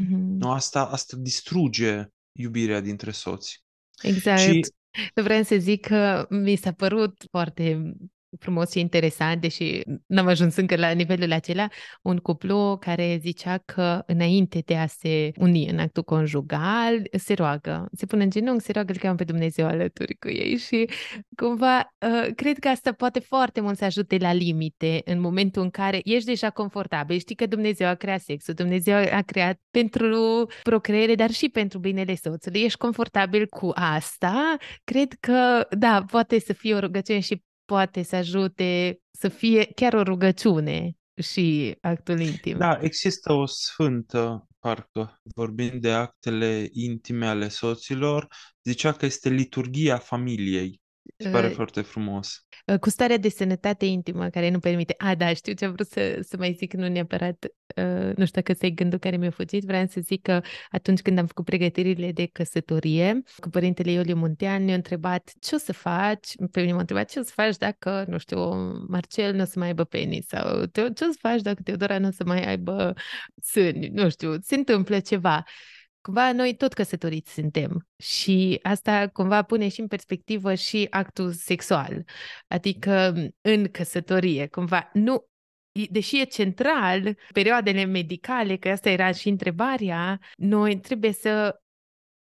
Mm-hmm. Nu, asta, asta distruge iubirea dintre soți. Exact. Și... Vreau să zic că mi s-a părut foarte frumos și interesant, deși n-am ajuns încă la nivelul acela, un cuplu care zicea că înainte de a se uni în actul conjugal, se roagă, se pune în genunchi, se roagă, îl cheamă pe Dumnezeu alături cu ei și cumva uh, cred că asta poate foarte mult să ajute la limite în momentul în care ești deja confortabil, știi că Dumnezeu a creat sexul, Dumnezeu a creat pentru procreere, dar și pentru binele soțului, ești confortabil cu asta, cred că, da, poate să fie o rugăciune și poate să ajute să fie chiar o rugăciune și actul intim. Da, există o sfântă, parcă, vorbind de actele intime ale soților, zicea că este liturgia familiei. Se pare uh, foarte frumos. Uh, cu starea de sănătate intimă care nu permite. A, da, știu ce am vrut să, să mai zic, nu neapărat, uh, nu știu dacă să gândul care mi-a fugit, vreau să zic că atunci când am făcut pregătirile de căsătorie, cu părintele Iuliu Muntean ne-a întrebat ce o să faci, pe mine m-a întrebat ce o să faci dacă, nu știu, Marcel nu o să mai aibă penis? Sau ce o să faci dacă Teodora nu o să mai aibă sâni, nu știu, se întâmplă ceva cumva noi tot căsătoriți suntem și asta cumva pune și în perspectivă și actul sexual. Adică în căsătorie, cumva nu deși e central, perioadele medicale, că asta era și întrebarea, noi trebuie să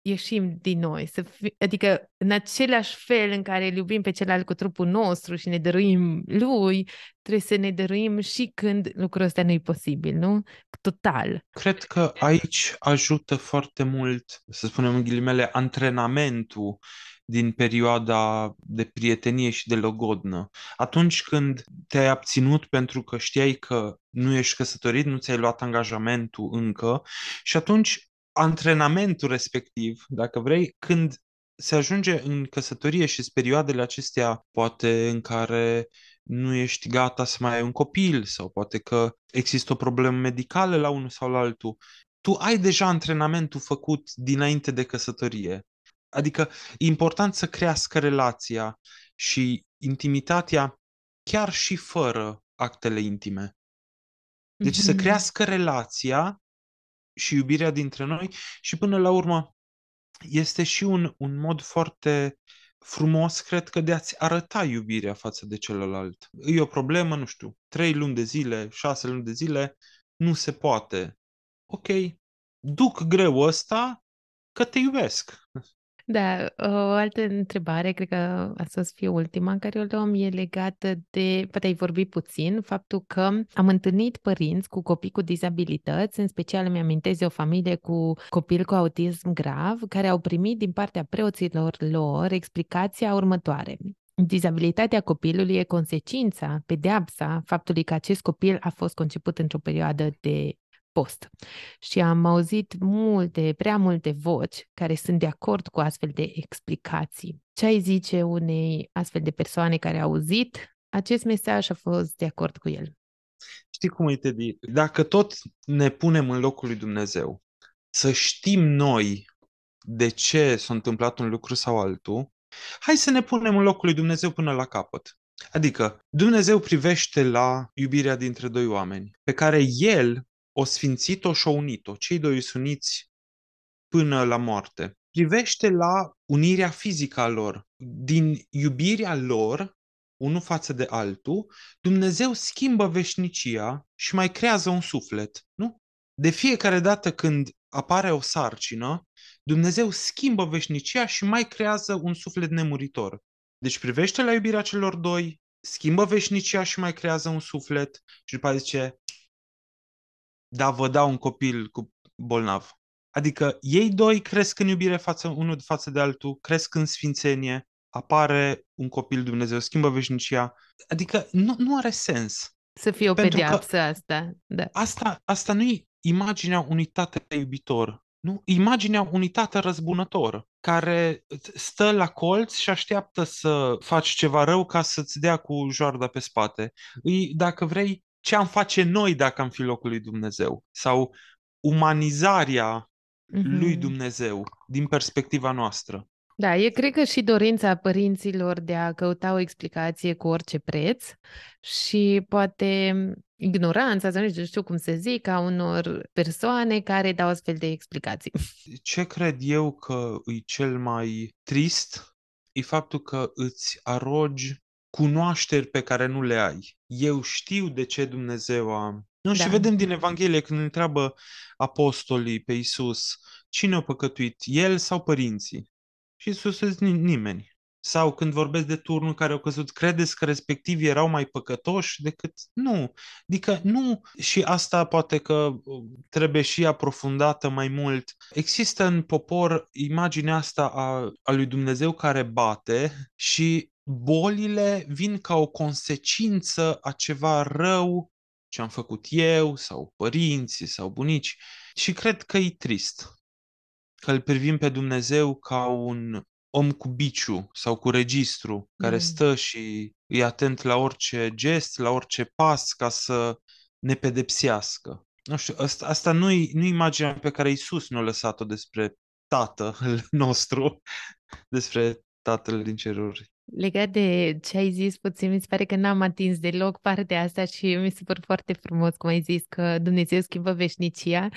ieșim din noi, să fi, adică în același fel în care îl iubim pe celălalt cu trupul nostru și ne dăruim lui, trebuie să ne dăruim și când lucrul ăsta nu e posibil, nu? Total. Cred că aici ajută foarte mult, să spunem în ghilimele, antrenamentul din perioada de prietenie și de logodnă. Atunci când te-ai abținut pentru că știai că nu ești căsătorit, nu ți-ai luat angajamentul încă și atunci antrenamentul respectiv, dacă vrei, când se ajunge în căsătorie și în perioadele acestea, poate în care nu ești gata să mai ai un copil sau poate că există o problemă medicală la unul sau la altul, tu ai deja antrenamentul făcut dinainte de căsătorie. Adică e important să crească relația și intimitatea chiar și fără actele intime. Deci mm-hmm. să mhm. crească relația și iubirea dintre noi și până la urmă este și un, un mod foarte frumos, cred că, de a-ți arăta iubirea față de celălalt. E o problemă, nu știu, trei luni de zile, șase luni de zile, nu se poate. Ok, duc greu ăsta că te iubesc. Da, o altă întrebare, cred că asta o să fie ultima în care o luăm, e legată de, poate ai vorbit puțin, faptul că am întâlnit părinți cu copii cu dizabilități, în special îmi amintez de o familie cu copil cu autism grav, care au primit din partea preoților lor explicația următoare. Dizabilitatea copilului e consecința, pedeapsa faptului că acest copil a fost conceput într-o perioadă de post. Și am auzit multe, prea multe voci care sunt de acord cu astfel de explicații. Ce ai zice unei astfel de persoane care au auzit acest mesaj și a fost de acord cu el? Știi cum e, Teddy? Dacă tot ne punem în locul lui Dumnezeu, să știm noi de ce s-a întâmplat un lucru sau altul, hai să ne punem în locul lui Dumnezeu până la capăt. Adică, Dumnezeu privește la iubirea dintre doi oameni, pe care El o sfințit-o și o unit-o. Cei doi sunt uniți până la moarte. Privește la unirea fizică a lor. Din iubirea lor, unul față de altul, Dumnezeu schimbă veșnicia și mai creează un suflet. Nu? De fiecare dată când apare o sarcină, Dumnezeu schimbă veșnicia și mai creează un suflet nemuritor. Deci privește la iubirea celor doi, schimbă veșnicia și mai creează un suflet și după aceea zice da, vă dau un copil cu bolnav. Adică ei doi cresc în iubire față unul față de altul, cresc în sfințenie, apare un copil Dumnezeu, schimbă veșnicia. Adică nu, nu are sens. Să fie o Pentru pedeapsă asta. Da. Asta, asta nu e imaginea unui tată iubitor. Nu? Imaginea unui tată răzbunător care stă la colț și așteaptă să faci ceva rău ca să-ți dea cu joarda pe spate. Îi, dacă vrei, ce am face noi dacă am fi locul lui Dumnezeu? Sau umanizarea mm-hmm. lui Dumnezeu din perspectiva noastră. Da, e cred că și dorința părinților de a căuta o explicație cu orice preț și poate ignoranța, să nu știu cum să zic, a unor persoane care dau astfel de explicații. Ce cred eu că e cel mai trist e faptul că îți arogi cunoașteri pe care nu le ai. Eu știu de ce Dumnezeu a... Nu, da. și vedem din Evanghelie când întreabă apostolii pe Isus, cine a păcătuit, el sau părinții? Și Isus zice nimeni. Sau când vorbesc de turnul care au căzut, credeți că respectivii erau mai păcătoși decât... Nu. Adică nu. Și asta poate că uh, trebuie și aprofundată mai mult. Există în popor imaginea asta a, a lui Dumnezeu care bate și bolile vin ca o consecință a ceva rău ce am făcut eu sau părinții sau bunici și cred că e trist că îl privim pe Dumnezeu ca un om cu biciu sau cu registru care mm. stă și e atent la orice gest, la orice pas ca să ne pedepsească. Nu știu, asta, asta nu-i, nu imaginea pe care Isus ne-a lăsat-o despre Tatăl nostru, despre Tatăl din ceruri. Legat de ce ai zis puțin, mi se pare că n-am atins deloc partea asta și mi se pare foarte frumos cum ai zis că Dumnezeu schimbă veșnicia.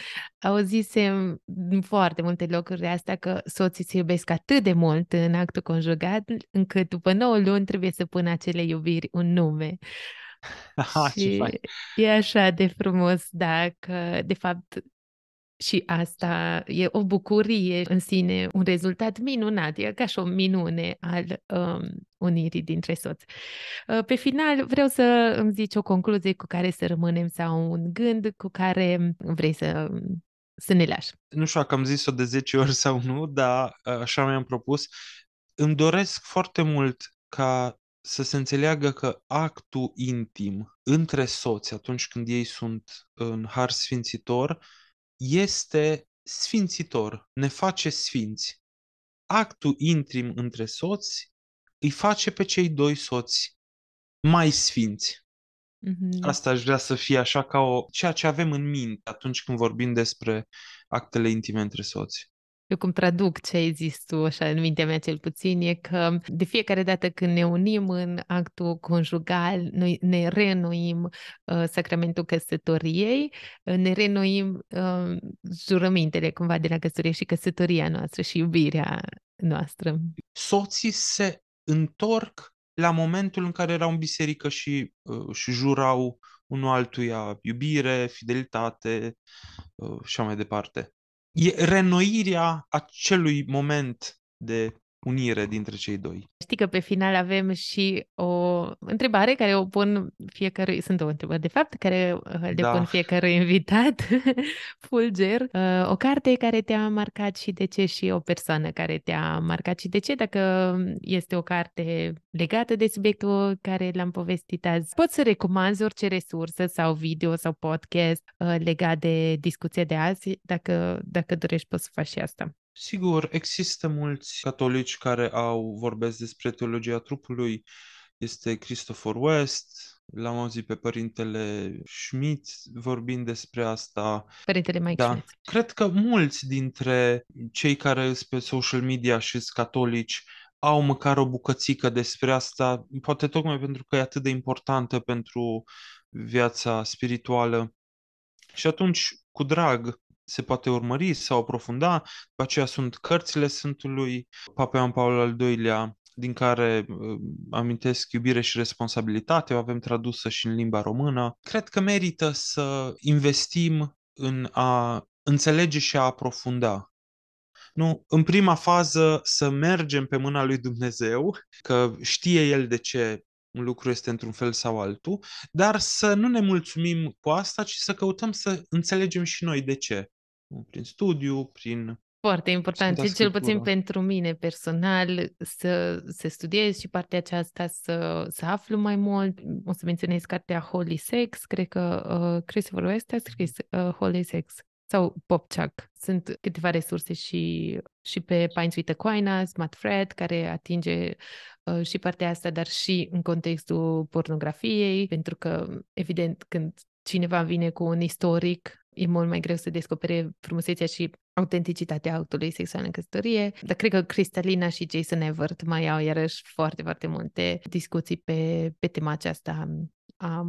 Auzisem în foarte multe locuri de asta că soții se iubesc atât de mult în actul conjugat încât după 9 luni trebuie să pună acele iubiri un nume. Aha, și e așa de frumos, dacă de fapt și asta e o bucurie în sine, un rezultat minunat, e ca și o minune al um, unirii dintre soți. Uh, pe final, vreau să îmi zici o concluzie cu care să rămânem sau un gând cu care vrei să, să ne lași. Nu știu dacă am zis-o de 10 ori sau nu, dar uh, așa mi-am propus. Îmi doresc foarte mult ca să se înțeleagă că actul intim între soți atunci când ei sunt în har sfințitor este sfințitor, ne face sfinți. Actul intrim între soți îi face pe cei doi soți mai sfinți. Mm-hmm. Asta aș vrea să fie așa ca o, ceea ce avem în minte atunci când vorbim despre actele intime între soți eu cum traduc ce ai zis tu, așa, în mintea mea cel puțin, e că de fiecare dată când ne unim în actul conjugal, noi ne reînnoim uh, sacramentul căsătoriei, uh, ne reînnoim uh, jurămintele cumva de la căsătorie și căsătoria noastră și iubirea noastră. Soții se întorc la momentul în care erau în biserică și, uh, și jurau unul altuia iubire, fidelitate uh, și așa mai departe e renoirea acelui moment de unire dintre cei doi. Știi că pe final avem și o întrebare care o pun fiecare, sunt două întrebări de fapt, care uh, le da. pun fiecare invitat, Fulger. Uh, o carte care te-a marcat și de ce și o persoană care te-a marcat și de ce, dacă este o carte legată de subiectul care l-am povestit azi. Poți să recomanzi orice resursă sau video sau podcast uh, legat de discuția de azi, dacă, dacă dorești poți să faci și asta. Sigur, există mulți catolici care au vorbesc despre teologia trupului. Este Christopher West, L-am auzit pe părintele Schmidt vorbind despre asta. Părintele Mike da. Schmidt. Cred că mulți dintre cei care sunt pe social media și sunt catolici au măcar o bucățică despre asta, poate tocmai pentru că e atât de importantă pentru viața spirituală. Și atunci, cu drag, se poate urmări sau aprofunda. După aceea sunt cărțile Sfântului Papa Ioan Paul al II-lea, din care uh, amintesc iubire și responsabilitate, o avem tradusă și în limba română. Cred că merită să investim în a înțelege și a aprofunda. Nu, în prima fază să mergem pe mâna lui Dumnezeu, că știe El de ce un lucru este într-un fel sau altul, dar să nu ne mulțumim cu asta, ci să căutăm să înțelegem și noi de ce. Prin studiu, prin foarte important, și cel puțin pentru mine personal, să, să studiez și partea aceasta să, să aflu mai mult. O să menționez cartea Holy Sex, cred că uh, Christopher West a scris uh, Holy Sex sau Popchak. Sunt câteva resurse și, și pe Pines with Aquinas, Matt Fred, care atinge uh, și partea asta, dar și în contextul pornografiei, pentru că, evident, când cineva vine cu un istoric e mult mai greu să descopere frumusețea și autenticitatea actului sexual în căsătorie. Dar cred că Cristalina și Jason Evert mai au iarăși foarte, foarte multe discuții pe, pe tema aceasta a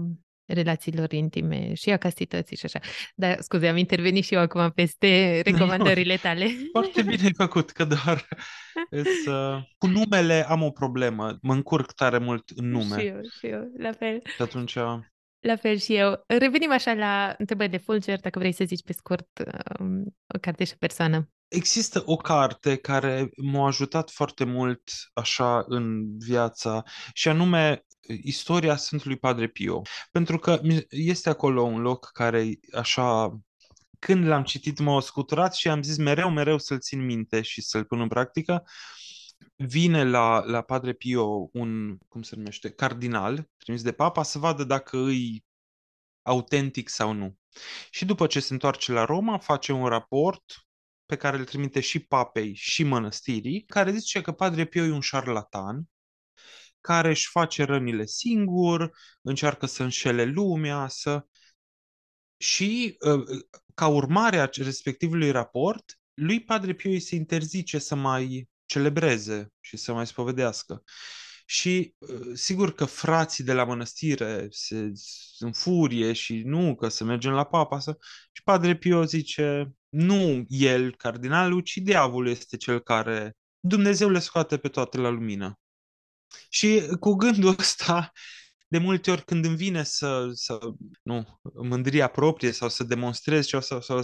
relațiilor intime și a castității și așa. Dar, scuze, am intervenit și eu acum peste recomandările tale. Foarte bine făcut, că doar îs, uh, cu numele am o problemă. Mă încurc tare mult în nume. Și eu, și eu, la fel. Și atunci la fel și eu. Revenim așa la întrebările Fulger, dacă vrei să zici pe scurt um, o carte și o persoană. Există o carte care m-a ajutat foarte mult așa în viața și anume Istoria Sfântului Padre Pio. Pentru că este acolo un loc care așa când l-am citit m-a scuturat și am zis mereu, mereu să-l țin minte și să-l pun în practică. Vine la, la Padre Pio un, cum se numește, cardinal, trimis de papa, să vadă dacă îi autentic sau nu. Și după ce se întoarce la Roma, face un raport pe care îl trimite și papei și mănăstirii, care zice că Padre Pio e un șarlatan, care își face rănile singur, încearcă să înșele lumea, să... Și uh, ca urmare a respectivului raport, lui Padre Pio îi se interzice să mai celebreze și să mai spovedească. Și uh, sigur că frații de la mănăstire se înfurie și nu, că să mergem la papa. Să... Și Padre Pio zice, nu el, cardinalul, ci diavolul este cel care Dumnezeu le scoate pe toate la lumină. Și cu gândul ăsta, de multe ori când îmi vine să, să nu, mândria proprie sau să demonstrez sau, sau, sau,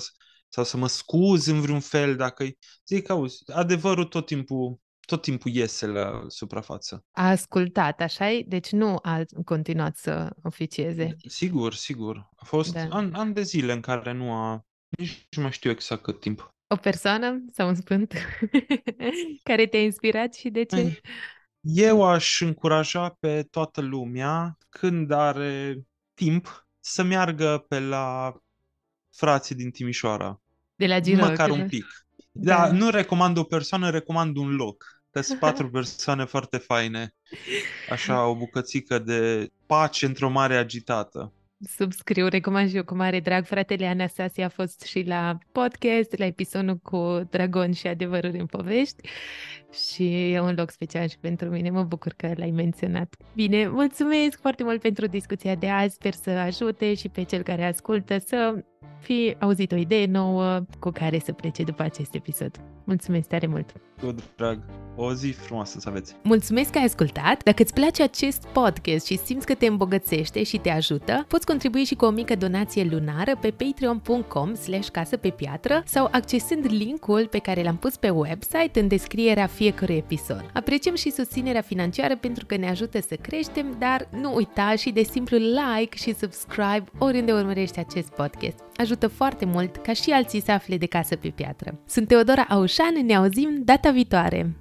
sau să mă scuz în vreun fel, dacă zic, auzi, adevărul tot timpul tot timpul iese la suprafață. A ascultat, așa Deci nu a continuat să oficieze. Sigur, sigur. A fost da. ani, an de zile în care nu a... Nici nu mai știu exact cât timp. O persoană sau un spânt care te-a inspirat și de ce? Eu aș încuraja pe toată lumea, când are timp, să meargă pe la frații din Timișoara. De la Giro, Măcar un pic. Da, da, nu recomand o persoană, recomand un loc. Sunt patru persoane foarte faine. Așa, o bucățică de pace într-o mare agitată. Subscriu, recomand și eu cu mare drag. Fratele Anastasia a fost și la podcast, la episodul cu Dragon și adevărul în povești și e un loc special și pentru mine. Mă bucur că l-ai menționat. Bine, mulțumesc foarte mult pentru discuția de azi. Sper să ajute și pe cel care ascultă să fi auzit o idee nouă cu care să plece după acest episod. Mulțumesc tare mult! Cu drag! O zi frumoasă să aveți! Mulțumesc că ai ascultat! Dacă îți place acest podcast și simți că te îmbogățește și te ajută, poți contribui și cu o mică donație lunară pe patreon.com slash casă pe piatră sau accesând linkul pe care l-am pus pe website în descrierea fiecărui episod. Apreciem și susținerea financiară pentru că ne ajută să creștem, dar nu uita și de simplu like și subscribe oriunde urmărești acest podcast. Ajută foarte mult ca și alții să afle de casă pe piatră. Sunt Teodora Aușan, ne auzim data viitoare!